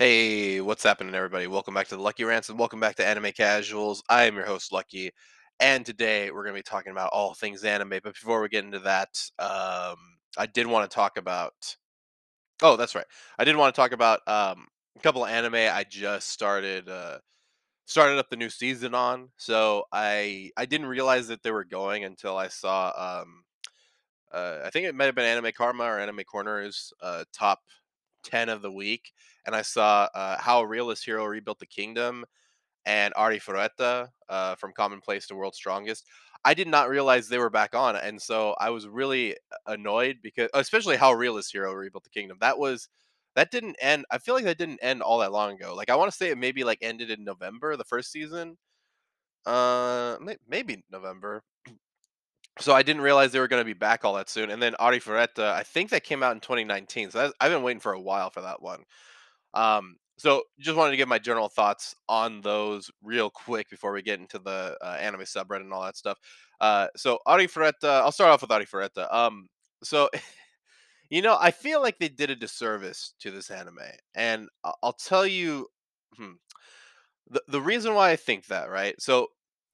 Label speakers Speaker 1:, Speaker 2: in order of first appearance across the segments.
Speaker 1: Hey, what's happening, everybody? Welcome back to the Lucky Rants and welcome back to Anime Casuals. I am your host, Lucky, and today we're going to be talking about all things anime. But before we get into that, um, I did want to talk about. Oh, that's right. I did want to talk about um, a couple of anime I just started uh, started up the new season on. So I I didn't realize that they were going until I saw. Um, uh, I think it might have been Anime Karma or Anime Corner's uh, top 10 of the week, and I saw uh, How a Realist Hero Rebuilt the Kingdom and Ari uh, from Commonplace to World's Strongest. I did not realize they were back on, and so I was really annoyed because, especially How Realist Hero Rebuilt the Kingdom. That was that didn't end. I feel like that didn't end all that long ago. Like I want to say it maybe like ended in November, the first season. Uh, maybe November. So I didn't realize they were going to be back all that soon. And then Arifureta, I think that came out in 2019. So I've been waiting for a while for that one. Um, so just wanted to give my general thoughts on those real quick before we get into the uh, anime subreddit and all that stuff. Uh, so Arifureta, I'll start off with Arifureta. Um, so you know, I feel like they did a disservice to this anime, and I'll tell you. Hmm, the the reason why I think that, right? So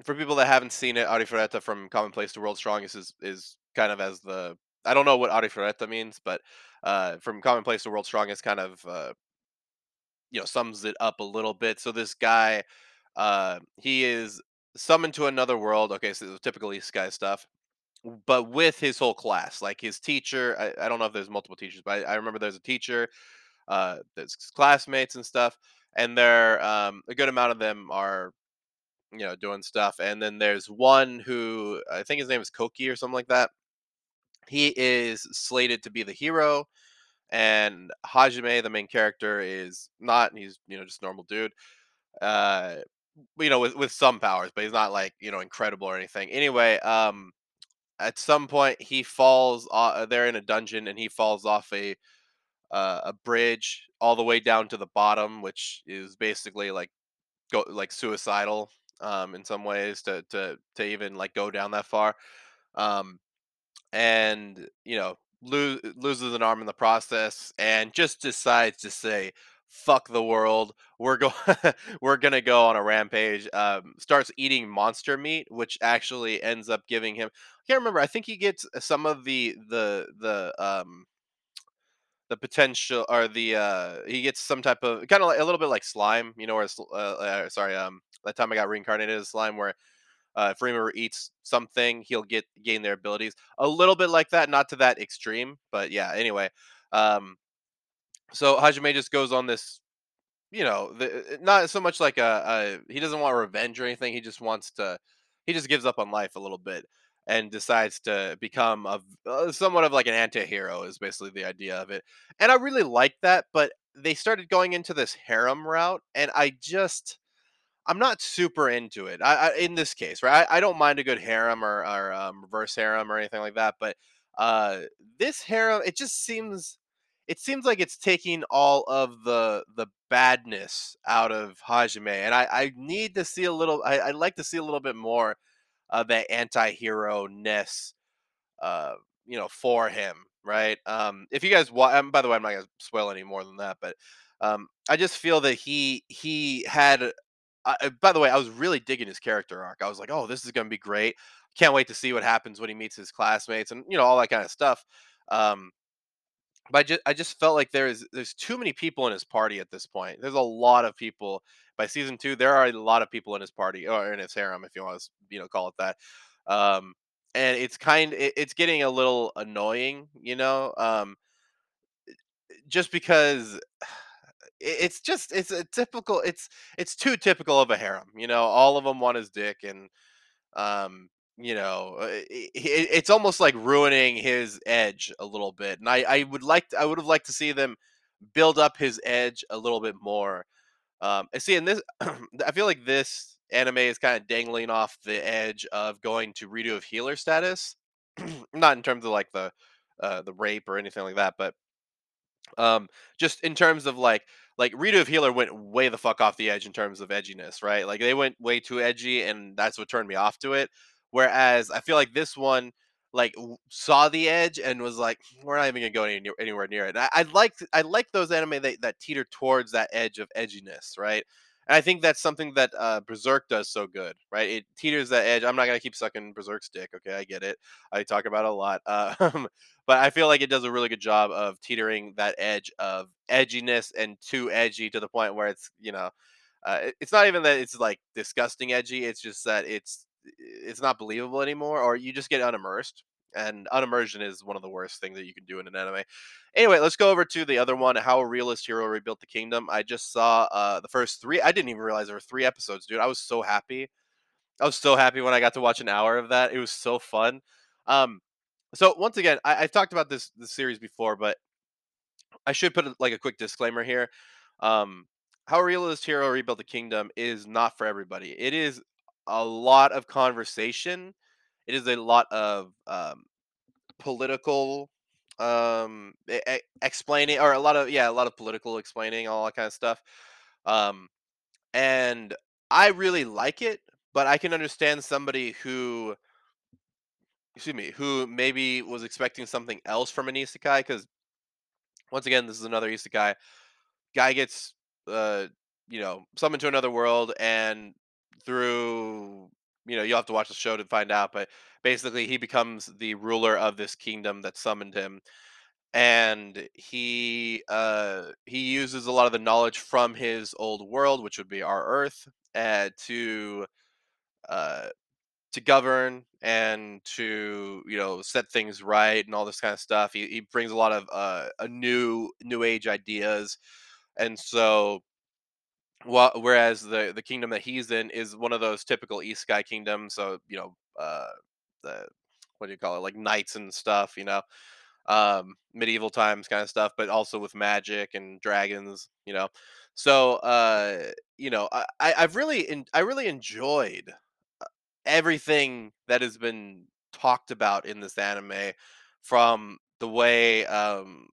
Speaker 1: for people that haven't seen it, Arifureta from Commonplace to World's Strongest is is kind of as the I don't know what Arifureta means, but uh, from Commonplace to World's Strongest kind of uh, you know sums it up a little bit. So this guy, uh, he is summoned to another world. Okay, so the typical isekai stuff, but with his whole class, like his teacher. I, I don't know if there's multiple teachers, but I, I remember there's a teacher, uh, there's classmates and stuff, and there um, a good amount of them are you know, doing stuff. And then there's one who I think his name is Koki or something like that. He is slated to be the hero, and Hajime, the main character, is not. He's you know just normal dude. Uh, you know, with with some powers, but he's not like you know incredible or anything. Anyway, um, at some point he falls. Uh, they're in a dungeon, and he falls off a uh, a bridge all the way down to the bottom, which is basically like go like suicidal um in some ways to to to even like go down that far um and you know lo- loses an arm in the process and just decides to say fuck the world we're going we're gonna go on a rampage um starts eating monster meat which actually ends up giving him i can't remember i think he gets some of the the the um the potential or the uh he gets some type of kind of like a little bit like slime you know where uh, uh sorry um that time i got reincarnated as slime where uh if Rimuru eats something he'll get gain their abilities a little bit like that not to that extreme but yeah anyway um so hajime just goes on this you know, the, not so much like a, a he doesn't want revenge or anything. He just wants to. He just gives up on life a little bit and decides to become a uh, somewhat of like an anti-hero is basically the idea of it. And I really like that, but they started going into this harem route, and I just I'm not super into it. I, I in this case, right? I, I don't mind a good harem or, or um, reverse harem or anything like that, but uh, this harem, it just seems, it seems like it's taking all of the the badness out of Hajime, and I I need to see a little. I, I'd like to see a little bit more of that anti-hero ness, uh, you know, for him, right? Um, if you guys, by the way, I'm not gonna spoil any more than that, but um, I just feel that he he had I, uh, by the way, I was really digging his character arc. I was like, "Oh, this is going to be great! Can't wait to see what happens when he meets his classmates and you know all that kind of stuff." Um, but I just, I just felt like there is there's too many people in his party at this point. There's a lot of people. By season two, there are a lot of people in his party or in his harem, if you want to you know call it that. Um, and it's kind it, it's getting a little annoying, you know, um, just because it's just it's a typical it's it's too typical of a harem you know all of them want his dick and um you know uh, it, it's almost like ruining his edge a little bit and i i would like to, i would have liked to see them build up his edge a little bit more um and see in this i feel like this anime is kind of dangling off the edge of going to redo of healer status not in terms of like the uh the rape or anything like that but um, just in terms of like like Redo of Healer went way the fuck off the edge in terms of edginess, right? Like they went way too edgy, and that's what turned me off to it. Whereas I feel like this one, like saw the edge and was like, we're not even gonna go any, anywhere near it. And I, like I like those anime that, that teeter towards that edge of edginess, right? And I think that's something that uh, Berserk does so good, right? It teeters that edge. I'm not gonna keep sucking Berserk's dick, okay? I get it. I talk about it a lot, uh, but I feel like it does a really good job of teetering that edge of edginess and too edgy to the point where it's you know uh, it's not even that it's like disgusting edgy. It's just that it's it's not believable anymore, or you just get unimmersed. And unimmersion is one of the worst things that you can do in an anime. Anyway, let's go over to the other one, How a Realist Hero Rebuilt the Kingdom. I just saw uh, the first three. I didn't even realize there were three episodes, dude. I was so happy. I was so happy when I got to watch an hour of that. It was so fun. Um, so once again, I, I've talked about this this series before, but I should put like a quick disclaimer here. Um, How a Realist Hero Rebuild the Kingdom is not for everybody. It is a lot of conversation. It is a lot of um, political um explaining or a lot of yeah a lot of political explaining all that kind of stuff um and i really like it but i can understand somebody who excuse me who maybe was expecting something else from an isekai because once again this is another isekai. Guy gets uh you know summoned to another world and through you know you'll have to watch the show to find out but basically he becomes the ruler of this kingdom that summoned him and he uh he uses a lot of the knowledge from his old world which would be our earth uh, to uh to govern and to you know set things right and all this kind of stuff he, he brings a lot of uh a new new age ideas and so well, whereas the the kingdom that he's in is one of those typical isekai kingdoms, so you know, uh, the what do you call it, like knights and stuff, you know, um, medieval times kind of stuff, but also with magic and dragons, you know. So, uh, you know, I I've really in, I really enjoyed everything that has been talked about in this anime, from the way um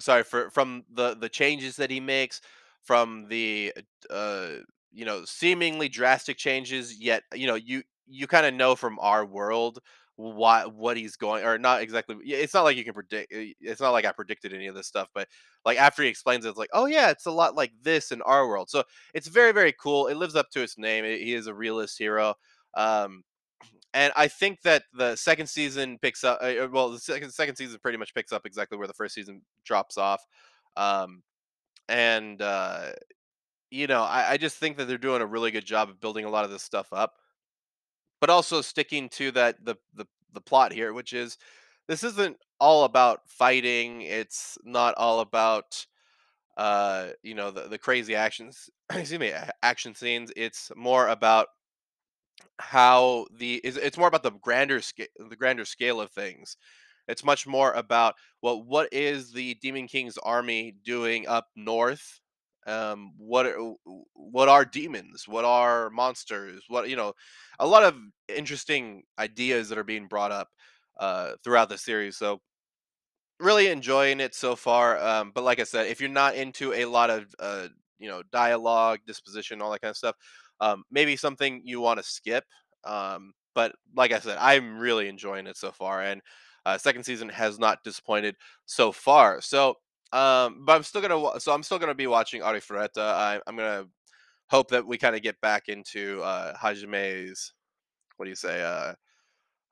Speaker 1: sorry for from the the changes that he makes from the uh you know seemingly drastic changes yet you know you you kind of know from our world what what he's going or not exactly it's not like you can predict uh, it's not like i predicted any of this stuff but like after he explains it it's like oh yeah it's a lot like this in our world. So it's very very cool it lives up to its name he is a realist hero um and I think that the second season picks up. Uh, uh, well, the second second season pretty much picks up exactly where the first season drops off. Um, and uh, you know, I, I just think that they're doing a really good job of building a lot of this stuff up, but also sticking to that the the the plot here, which is this isn't all about fighting. It's not all about uh you know the, the crazy actions excuse me action scenes it's more about how the it's more about the grander scale the grander scale of things. It's much more about well, what is the Demon King's army doing up north? Um, what what are demons? What are monsters? What you know, a lot of interesting ideas that are being brought up uh, throughout the series. So really enjoying it so far. Um, but like I said, if you're not into a lot of uh, you know dialogue, disposition, all that kind of stuff, um, maybe something you want to skip. Um, but like I said, I'm really enjoying it so far, and uh, second season has not disappointed so far. So, um, but I'm still gonna so I'm still gonna be watching Arifureta. I, I'm gonna hope that we kind of get back into uh, Hajime's what do you say, uh,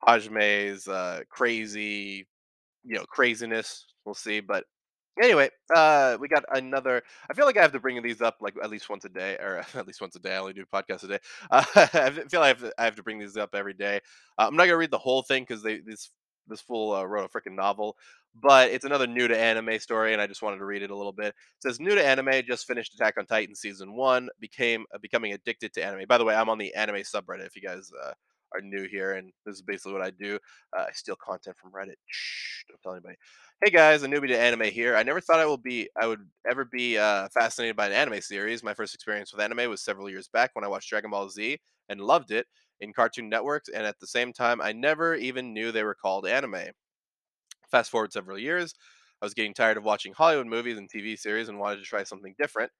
Speaker 1: Hajime's uh, crazy you know craziness. We'll see, but anyway, uh, we got another. I feel like I have to bring these up like at least once a day, or at least once a day. I only do podcasts a day. Uh, I feel like I have, to, I have to bring these up every day. Uh, I'm not gonna read the whole thing because they this this fool uh, wrote a freaking novel, but it's another new to anime story, and I just wanted to read it a little bit. It says new to anime, just finished Attack on Titan season one, became uh, becoming addicted to anime. By the way, I'm on the anime subreddit. If you guys uh, are new here, and this is basically what I do. Uh, I steal content from Reddit. Shh, don't tell anybody. Hey guys, a newbie to anime here. I never thought I will be I would ever be uh, fascinated by an anime series. My first experience with anime was several years back when I watched Dragon Ball Z and loved it in Cartoon Networks, and at the same time, I never even knew they were called anime. Fast forward several years, I was getting tired of watching Hollywood movies and TV series and wanted to try something different.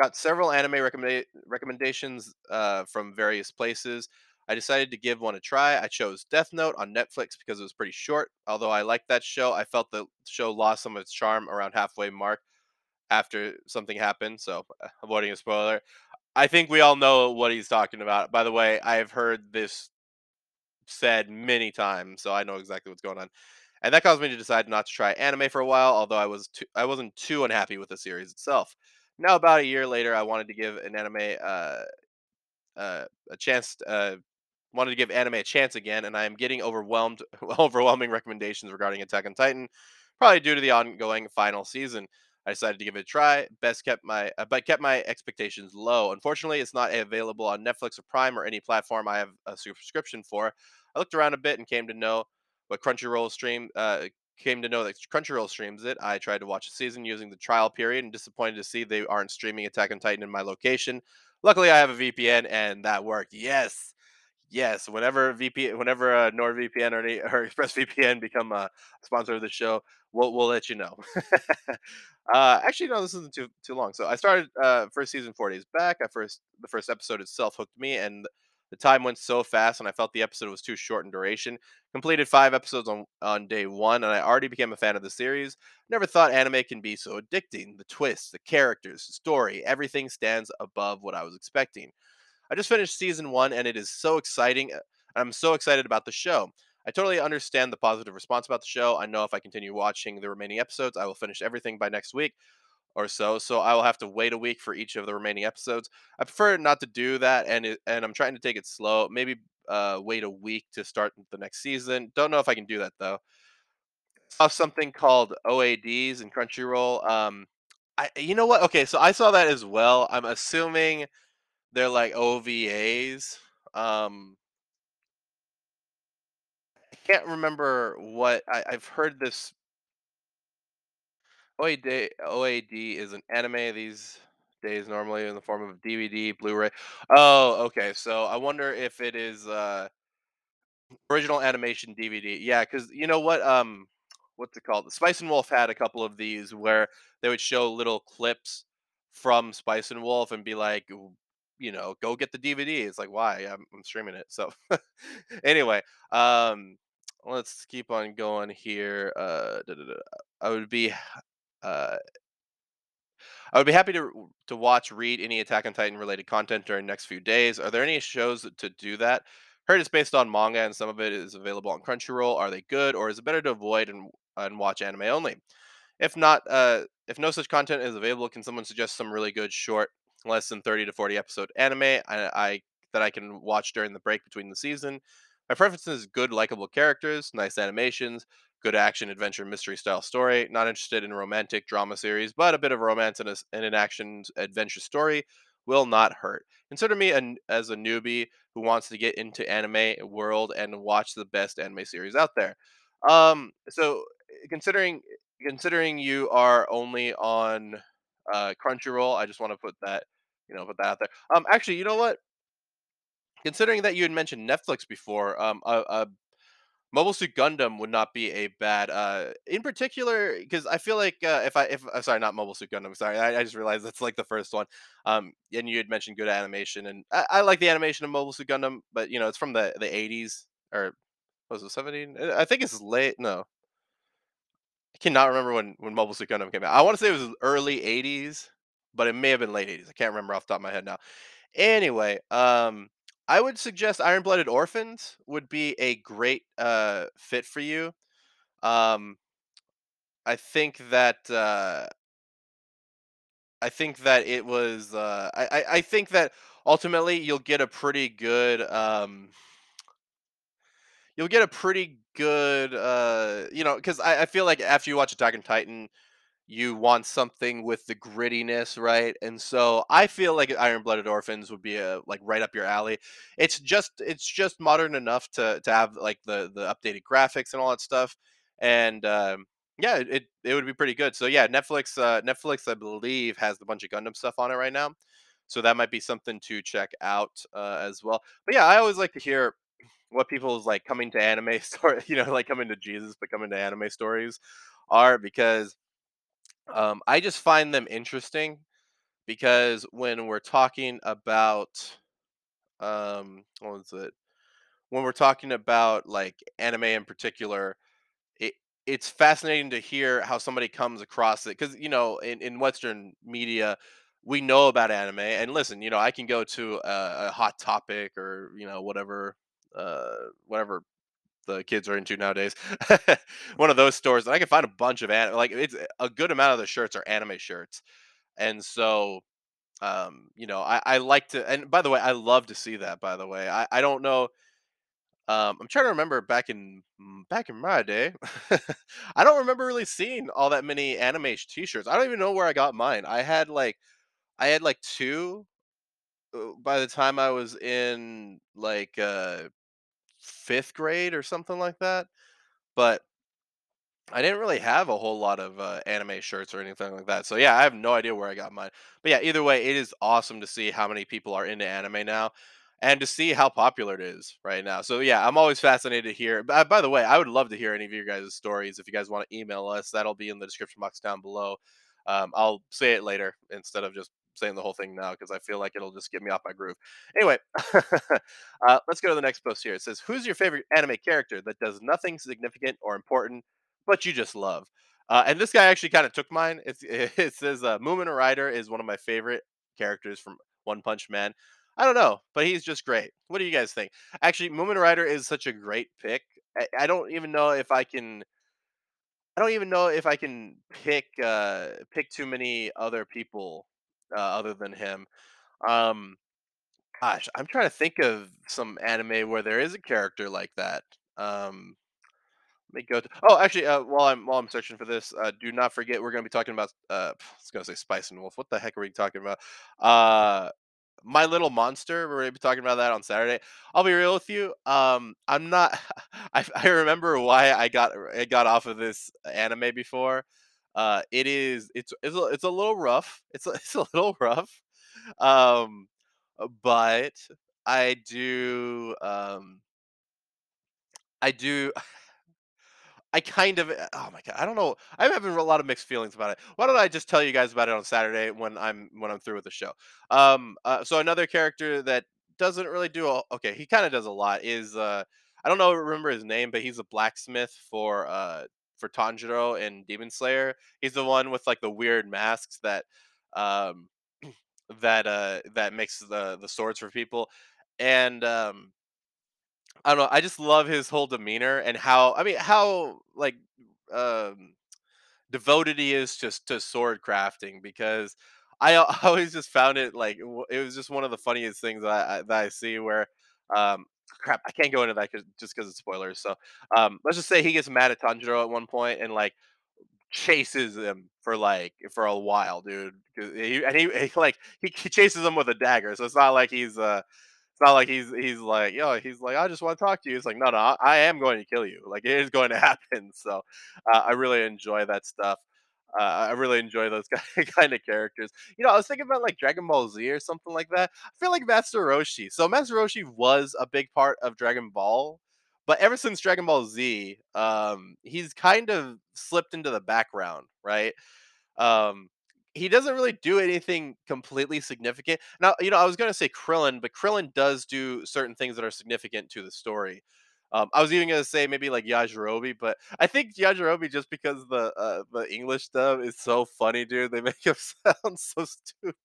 Speaker 1: Got several anime recommenda- recommendations uh, from various places. I decided to give one a try. I chose Death Note on Netflix because it was pretty short. Although I liked that show, I felt the show lost some of its charm around halfway mark after something happened. So, uh, avoiding a spoiler, I think we all know what he's talking about. By the way, I've heard this said many times, so I know exactly what's going on. And that caused me to decide not to try anime for a while, although I was too, I wasn't too unhappy with the series itself. Now, about a year later, I wanted to give an anime uh, uh, a chance uh, wanted to give anime a chance again, and I am getting overwhelmed, overwhelming recommendations regarding Attack on Titan, probably due to the ongoing final season. I decided to give it a try. Best kept my, uh, but kept my expectations low. Unfortunately, it's not available on Netflix or Prime or any platform I have a subscription for. I looked around a bit and came to know what Crunchyroll stream. Uh, came to know that Crunchyroll streams it. I tried to watch a season using the trial period and disappointed to see they aren't streaming Attack on Titan in my location. Luckily, I have a VPN and that worked. Yes, yes. Whenever VP, whenever uh, NordVPN or, any, or ExpressVPN become a sponsor of the show, we'll we'll let you know. uh, actually, no, this isn't too too long. So I started uh, first season four days back. I first the first episode itself hooked me, and the time went so fast, and I felt the episode was too short in duration. Completed five episodes on on day one, and I already became a fan of the series. Never thought anime can be so addicting. The twists, the characters, the story, everything stands above what I was expecting. I just finished season one, and it is so exciting. uh, I'm so excited about the show. I totally understand the positive response about the show. I know if I continue watching the remaining episodes, I will finish everything by next week or so. So I will have to wait a week for each of the remaining episodes. I prefer not to do that, and it, and I'm trying to take it slow. Maybe uh, wait a week to start the next season. Don't know if I can do that though. Saw something called OADs and Crunchyroll. Um, I you know what? Okay, so I saw that as well. I'm assuming they're like OVAs. Um, I can't remember what I, I've heard this OAD OAD is an anime these days normally in the form of DVD, Blu-ray. Oh, okay. So I wonder if it is uh original animation DVD. Yeah, because you know what? Um, what's it called? Spice and Wolf had a couple of these where they would show little clips from Spice and Wolf and be like, you know, go get the DVD. It's like, why? I'm, I'm streaming it. So anyway, um, let's keep on going here. Uh. I would be uh I would be happy to to watch, read any Attack on Titan related content during the next few days. Are there any shows to do that? Heard it's based on manga and some of it is available on Crunchyroll. Are they good, or is it better to avoid and and watch anime only? If not, uh, if no such content is available, can someone suggest some really good short, less than thirty to forty episode anime I, I that I can watch during the break between the season? My preference is good, likable characters, nice animations, good action, adventure, mystery style story. Not interested in romantic drama series, but a bit of romance and, a, and an action adventure story will not hurt. Consider me an, as a newbie who wants to get into anime world and watch the best anime series out there. Um, so considering considering you are only on uh, Crunchyroll, I just want to put that you know put that out there. Um, actually, you know what? Considering that you had mentioned Netflix before, um, a, a Mobile Suit Gundam would not be a bad, uh, in particular, because I feel like uh, if I if uh, sorry, not Mobile Suit Gundam, sorry, I, I just realized that's like the first one. Um, and you had mentioned good animation, and I, I like the animation of Mobile Suit Gundam, but you know it's from the the eighties or was it seventeen? I think it's late. No, I cannot remember when when Mobile Suit Gundam came out. I want to say it was early '80s, but it may have been late '80s. I can't remember off the top of my head now. Anyway, um, I would suggest Iron Blooded Orphans would be a great uh fit for you. Um, I think that uh, I think that it was. Uh, I, I I think that ultimately you'll get a pretty good. Um, you'll get a pretty good. Uh, you know, because I, I feel like after you watch Attack on Titan, you want something with the grittiness, right? And so I feel like Iron Blooded Orphans would be a like right up your alley. It's just it's just modern enough to to have like the the updated graphics and all that stuff. And um yeah, it it would be pretty good. So yeah, Netflix uh Netflix I believe has a bunch of Gundam stuff on it right now. So that might be something to check out uh, as well. But yeah, I always like to hear what people's like coming to anime story, you know, like coming to Jesus but coming to anime stories are because um, I just find them interesting because when we're talking about um, what was it? when we're talking about like anime in particular, it it's fascinating to hear how somebody comes across it because you know in, in Western media we know about anime and listen, you know I can go to a, a hot topic or you know whatever uh whatever the kids are into nowadays. One of those stores, and I can find a bunch of anime. Like it's a good amount of the shirts are anime shirts, and so um, you know, I, I like to. And by the way, I love to see that. By the way, I, I don't know. Um, I'm trying to remember back in mm, back in my day. I don't remember really seeing all that many anime t-shirts. I don't even know where I got mine. I had like I had like two uh, by the time I was in like uh fifth grade or something like that. But I didn't really have a whole lot of uh, anime shirts or anything like that. So yeah, I have no idea where I got mine. But yeah, either way, it is awesome to see how many people are into anime now and to see how popular it is right now. So yeah, I'm always fascinated to hear. By, by the way, I would love to hear any of your guys' stories. If you guys want to email us, that'll be in the description box down below. Um, I'll say it later instead of just saying the whole thing now because I feel like it'll just get me off my groove. Anyway, uh, let's go to the next post here. It says, "Who's your favorite anime character that does nothing significant or important, but you just love?" Uh, and this guy actually kind of took mine. It's, it says, uh, "Mumen Rider is one of my favorite characters from One Punch Man." I don't know, but he's just great. What do you guys think? Actually, Mumen Rider is such a great pick. I, I don't even know if I can. I don't even know if I can pick uh, pick too many other people uh, other than him. Um, gosh, I'm trying to think of some anime where there is a character like that. Um, let me go to. Oh, actually, uh, while I'm while I'm searching for this, uh, do not forget we're going to be talking about. Uh, I was going to say Spice and Wolf. What the heck are we talking about? Uh, my Little Monster. We're gonna be talking about that on Saturday. I'll be real with you. Um, I'm not. I, I remember why I got I got off of this anime before. Uh, it is it's it's a, it's a little rough. It's a, it's a little rough. Um, but I do um I do I kind of eh, oh my god, I don't know. I'm having a lot of mixed feelings about it. Why don't I just tell you guys about it on Saturday when I'm when I'm through with the show? Um, uh, so another character that doesn't really do a, okay, he kind of does a lot. Is uh, I don't know, remember his name, but he's a blacksmith for uh for Tanjiro and Demon Slayer. He's the one with like the weird masks that um that uh that makes the the swords for people, and um I don't know. I just love his whole demeanor and how I mean how like um devoted he is just to sword crafting because I always just found it like it was just one of the funniest things that I, that I see where um crap I can't go into that 'cause, just because it's spoilers. So um let's just say he gets mad at Tanjiro at one point and like chases him for like for a while, dude. He, and he, he like he, he chases him with a dagger, so it's not like he's uh it's not like he's he's like, yo, he's like, I just want to talk to you. It's like, no, no, I, I am going to kill you. Like it is going to happen. So uh, I really enjoy that stuff. Uh, I really enjoy those kind of characters. You know, I was thinking about like Dragon Ball Z or something like that. I feel like Master Roshi. So Master Roshi was a big part of Dragon Ball, but ever since Dragon Ball Z, um, he's kind of slipped into the background, right? Um, he doesn't really do anything completely significant. Now, you know, I was gonna say Krillin, but Krillin does do certain things that are significant to the story. Um, I was even gonna say maybe like Yajirobe, but I think Yajirobe just because the uh, the English dub is so funny, dude. They make him sound so stupid.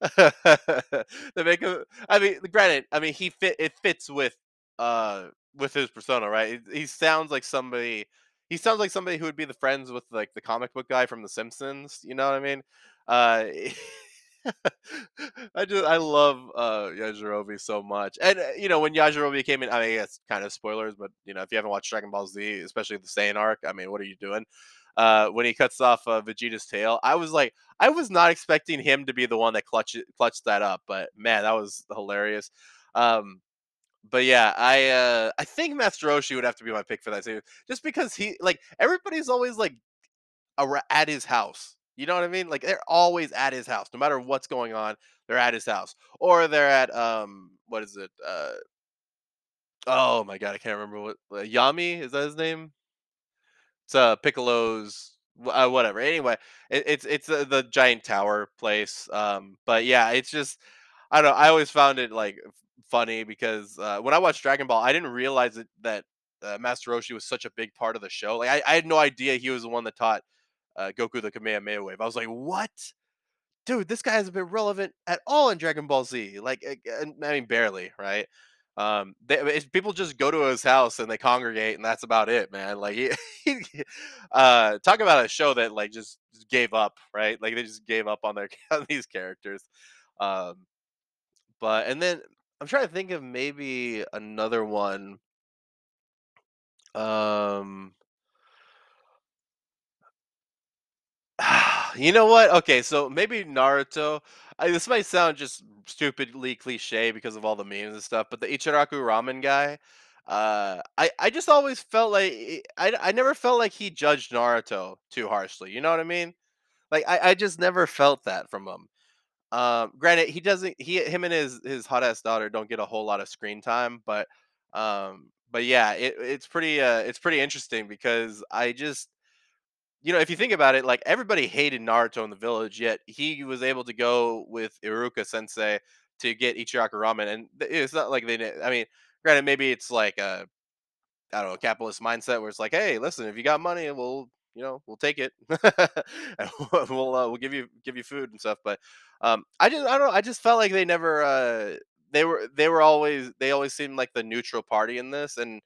Speaker 1: they make him. I mean, granted, I mean he fit. It fits with uh with his persona, right? He, he sounds like somebody. He sounds like somebody who would be the friends with like the comic book guy from The Simpsons. You know what I mean? Uh, I just I love uh Yajirobe so much, and uh, you know when Yajirobe came in, I mean it's kind of spoilers, but you know if you haven't watched Dragon Ball Z, especially the Saiyan arc, I mean what are you doing? Uh, when he cuts off uh, Vegeta's tail, I was like, I was not expecting him to be the one that clutch clutched that up, but man, that was hilarious. Um, but yeah, I uh, I think Master Roshi would have to be my pick for that too, just because he like everybody's always like at his house. You know what I mean? Like they're always at his house, no matter what's going on. They're at his house, or they're at um, what is it? Uh, oh my god, I can't remember what uh, Yami is that his name? It's uh Piccolo's uh, whatever. Anyway, it, it's it's uh, the giant tower place. Um, but yeah, it's just I don't know. I always found it like funny because uh, when I watched Dragon Ball, I didn't realize it, that uh, Master Roshi was such a big part of the show. Like I, I had no idea he was the one that taught uh, Goku the Kamehameha wave. I was like, what? dude, this guy hasn't been relevant at all in Dragon Ball Z. Like, I mean, barely, right? Um, they, people just go to his house and they congregate, and that's about it, man. Like, he, he uh, talk about a show that like just, just gave up, right? Like, they just gave up on their on these characters. Um, but and then I'm trying to think of maybe another one. Um, You know what? Okay, so maybe Naruto. I, this might sound just stupidly cliche because of all the memes and stuff, but the Ichiraku ramen guy, uh, I I just always felt like i- I I never felt like he judged Naruto too harshly. You know what I mean? Like I I just never felt that from him. Um, granted, he doesn't. He him and his his hot ass daughter don't get a whole lot of screen time, but um, but yeah, it, it's pretty uh it's pretty interesting because I just you know, if you think about it, like everybody hated Naruto in the village, yet he was able to go with Iruka Sensei to get Ichiraku Ramen, and it's not like they. I mean, granted, maybe it's like a I don't know capitalist mindset where it's like, hey, listen, if you got money, we'll you know we'll take it, and we'll we'll, uh, we'll give you give you food and stuff. But um, I just I don't know. I just felt like they never uh, they were they were always they always seemed like the neutral party in this, and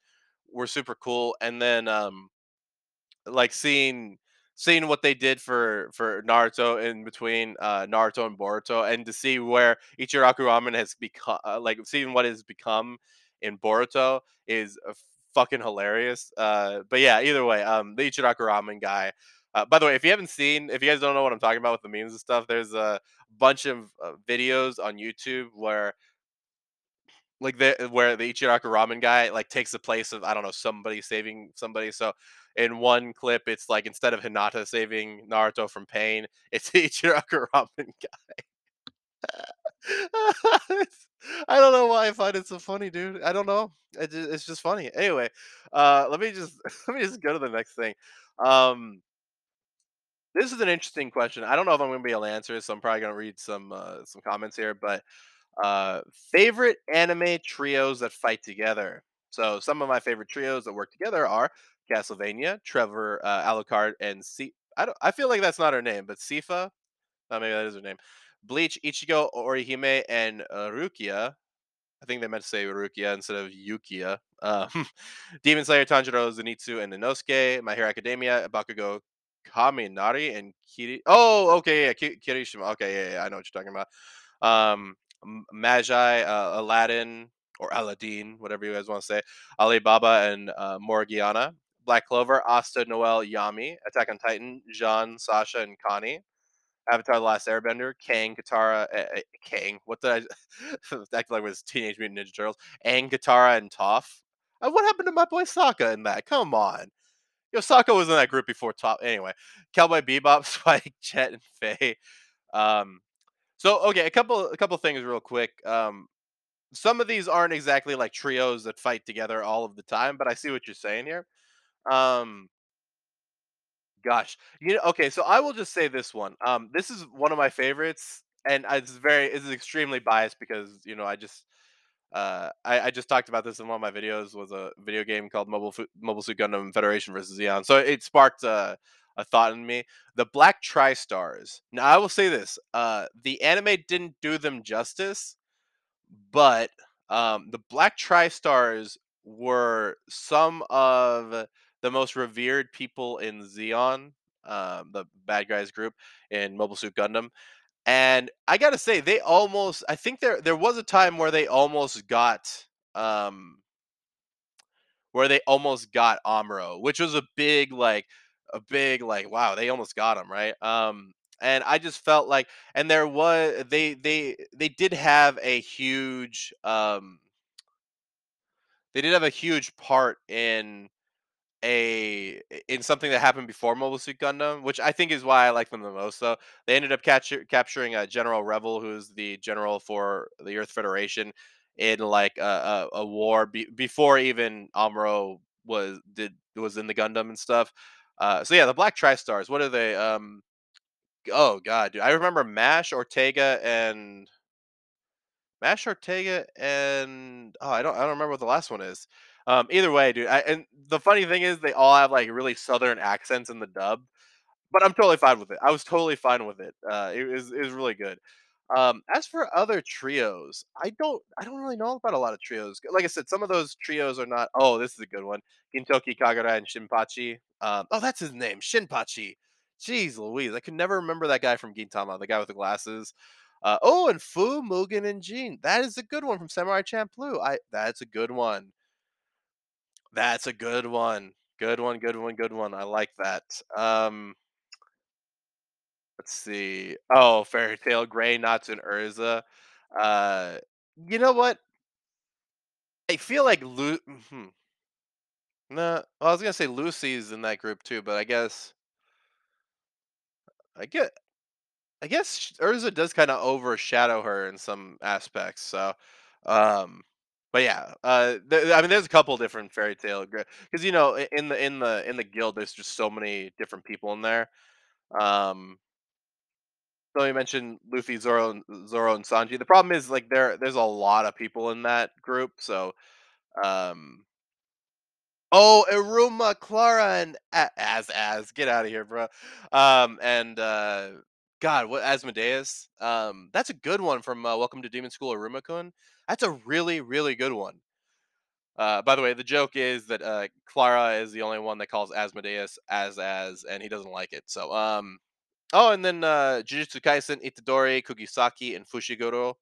Speaker 1: were super cool. And then um, like seeing seeing what they did for for Naruto in between uh, Naruto and Boruto, and to see where Ichiraku Ramen has become, uh, like seeing what has become in Boruto is fucking hilarious. Uh, but yeah, either way, um, the Ichiraku Ramen guy. Uh, by the way, if you haven't seen, if you guys don't know what I'm talking about with the memes and stuff, there's a bunch of uh, videos on YouTube where like the where the Ichiraku ramen guy like takes the place of I don't know somebody saving somebody. So in one clip, it's like instead of Hinata saving Naruto from pain, it's Ichiraku ramen guy. I don't know why I find it so funny, dude. I don't know. It ju- it's just funny. Anyway, uh, let me just let me just go to the next thing. Um, this is an interesting question. I don't know if I'm going to be able to answer it, so I'm probably going to read some uh, some comments here. But uh, favorite anime trios that fight together. So some of my favorite trios that work together are Castlevania, Trevor uh, Alucard, and C. I don't. I feel like that's not her name, but Sypha. Oh, maybe that is her name. Bleach, Ichigo, Orihime, and uh, Rukia. I think they meant to say Rukia instead of Yukia. Um, Demon Slayer, Tanjiro, Zenitsu, and Inosuke. My Hero Academia, Bakugo, Kaminari, and Kiri. Oh, okay, yeah, Ki- Kirishima. Okay, yeah, yeah, I know what you're talking about. Um, Magi, uh, Aladdin, or Aladdin, whatever you guys want to say. Alibaba and uh, Morgiana. Black Clover, Asta, Noel, Yami. Attack on Titan, Jean, Sasha, and Connie. Avatar: The Last Airbender, Kang, Katara, uh, Kang. What did I act like it was Teenage Mutant Ninja Turtles? And Katara and Toph. Uh, what happened to my boy Sokka in that? Come on. Yo, Sokka was in that group before Toph. Anyway, Cowboy Bebop, Spike, Jet, and Faye. Um, so okay, a couple a couple things real quick. Um, some of these aren't exactly like trios that fight together all of the time, but I see what you're saying here. Um, Gosh, you know, okay, so I will just say this one. Um, this is one of my favorites, and it's very, it's extremely biased because you know I just, uh, I, I just talked about this in one of my videos. Was a video game called Mobile Fu- Mobile Suit Gundam Federation versus Zeon. So it sparked uh, a thought in me. The Black Tri-Stars. Now I will say this: uh, the anime didn't do them justice but um, the Black Tri-Stars were some of the most revered people in Zeon, um, the bad guys group in Mobile Suit Gundam. And I gotta say, they almost I think there there was a time where they almost got um where they almost got Amuro, which was a big like a big like wow, they almost got him, right? Um and I just felt like and there was they they they did have a huge um they did have a huge part in a in something that happened before Mobile Suit Gundam, which I think is why I like them the most. So they ended up capture, capturing uh, General Revil, who's the general for the Earth Federation, in like a, a, a war be, before even Amuro was did was in the Gundam and stuff. Uh, so yeah, the Black Tri Stars. What are they? Um, oh god, dude, I remember Mash, Ortega, and Mash Ortega and oh, I don't I don't remember what the last one is. Um, either way, dude. I, and the funny thing is, they all have like really southern accents in the dub, but I'm totally fine with it. I was totally fine with it. Uh, it it was really good. Um, as for other trios, I don't I don't really know about a lot of trios. Like I said, some of those trios are not. Oh, this is a good one: Gintoki Kagura and Shinpachi. Um, oh, that's his name, Shinpachi. Jeez Louise, I could never remember that guy from Gintama, the guy with the glasses. Uh, oh, and Fu, Mugen, and Jin. That is a good one from Samurai Champloo. I that's a good one. That's a good one. Good one, good one, good one. I like that. Um, let's see. Oh, Fairy Tail, Grey, and Erza. Uh, you know what? I feel like Lu. hmm Nah, well, I was gonna say Lucy's in that group too, but I guess I get I guess Erza does kind of overshadow her in some aspects. So, um, but yeah, uh, th- I mean, there's a couple different Fairy Tail because you know in the in the in the guild, there's just so many different people in there. Um, so you mentioned Luffy, Zoro, and Zoro, and Sanji. The problem is like there there's a lot of people in that group, so um. Oh, Iruma, Clara, and as Az, get out of here, bro. Um, and uh, God, what Asmodeus? Um, that's a good one from uh, Welcome to Demon School, Iruma-kun. That's a really, really good one. Uh, by the way, the joke is that uh, Clara is the only one that calls Asmodeus as as, and he doesn't like it. So, um, oh, and then uh, Jujutsu Kaisen, Itadori, Kugisaki, and Fushiguro.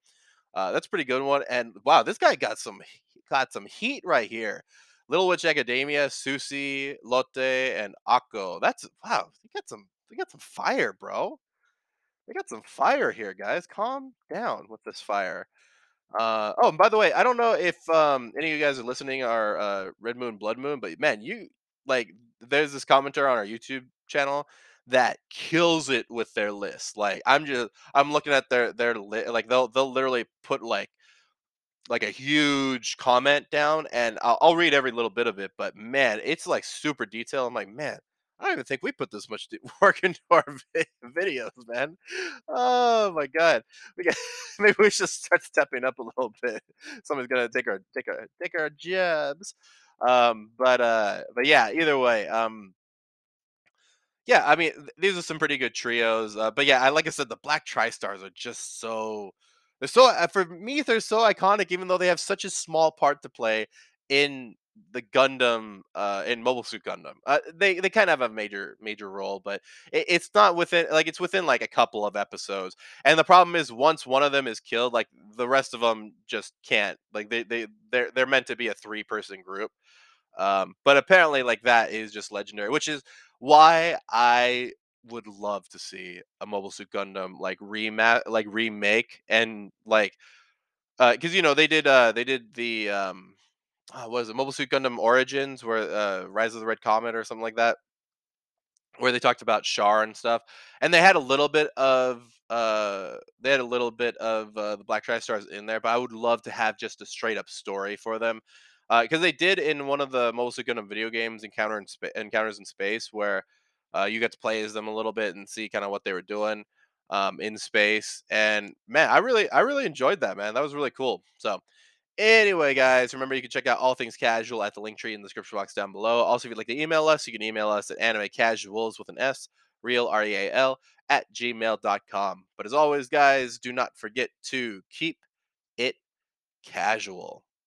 Speaker 1: Uh, that's pretty good one. And wow, this guy got some got some heat right here. Little Witch Academia, Sucy, Lotte, and Akko. That's wow. They got some. They got some fire, bro. They got some fire here, guys. Calm down with this fire. Uh, oh, and by the way, I don't know if um, any of you guys are listening are uh, Red Moon, Blood Moon, but man, you like there's this commenter on our YouTube channel that kills it with their list. Like I'm just I'm looking at their their li- like they'll they'll literally put like like a huge comment down, and I'll, I'll read every little bit of it. But man, it's like super detailed. I'm like, man, I don't even think we put this much work into our vi- videos, man. Oh my god, we got, maybe we should start stepping up a little bit. Somebody's gonna take our take our take our jabs. Um, but uh, but yeah, either way, um, yeah, I mean, th- these are some pretty good trios. Uh, but yeah, I like I said, the Black Tri-Stars are just so they're so uh, for me they're so iconic, even though they have such a small part to play in the Gundam uh in Mobile Suit Gundam. Uh, they they kind of have a major major role, but it, it's not within like it's within like a couple of episodes. And the problem is once one of them is killed, like the rest of them just can't. Like they they they're they're meant to be a three person group. Um, but apparently, like that is just legendary, which is why I would love to see a Mobile Suit Gundam like remat, like remake, and like uh, because you know they did uh they did the um uh, what is it Mobile Suit Gundam Origins where uh Rise of the Red Comet or something like that where they talked about Char and stuff, and they had a little bit of uh they had a little bit of uh, the Black Tri-Stars in there, but I would love to have just a straight up story for them. Because they did in one of the Mobile Suit Gundam video games, Encounter in Encounters in Space, where uh, you got to play as them a little bit and see kind of what they were doing um, in space. And man, I really, I really enjoyed that. Man, that was really cool. So Anyway, guys, remember you can check out all things casual at the link tree in the description box down below. Also, if you'd like to email us, you can email us at animecasuals with an S, real R E A L, at gmail.com. But as always, guys, do not forget to keep it casual.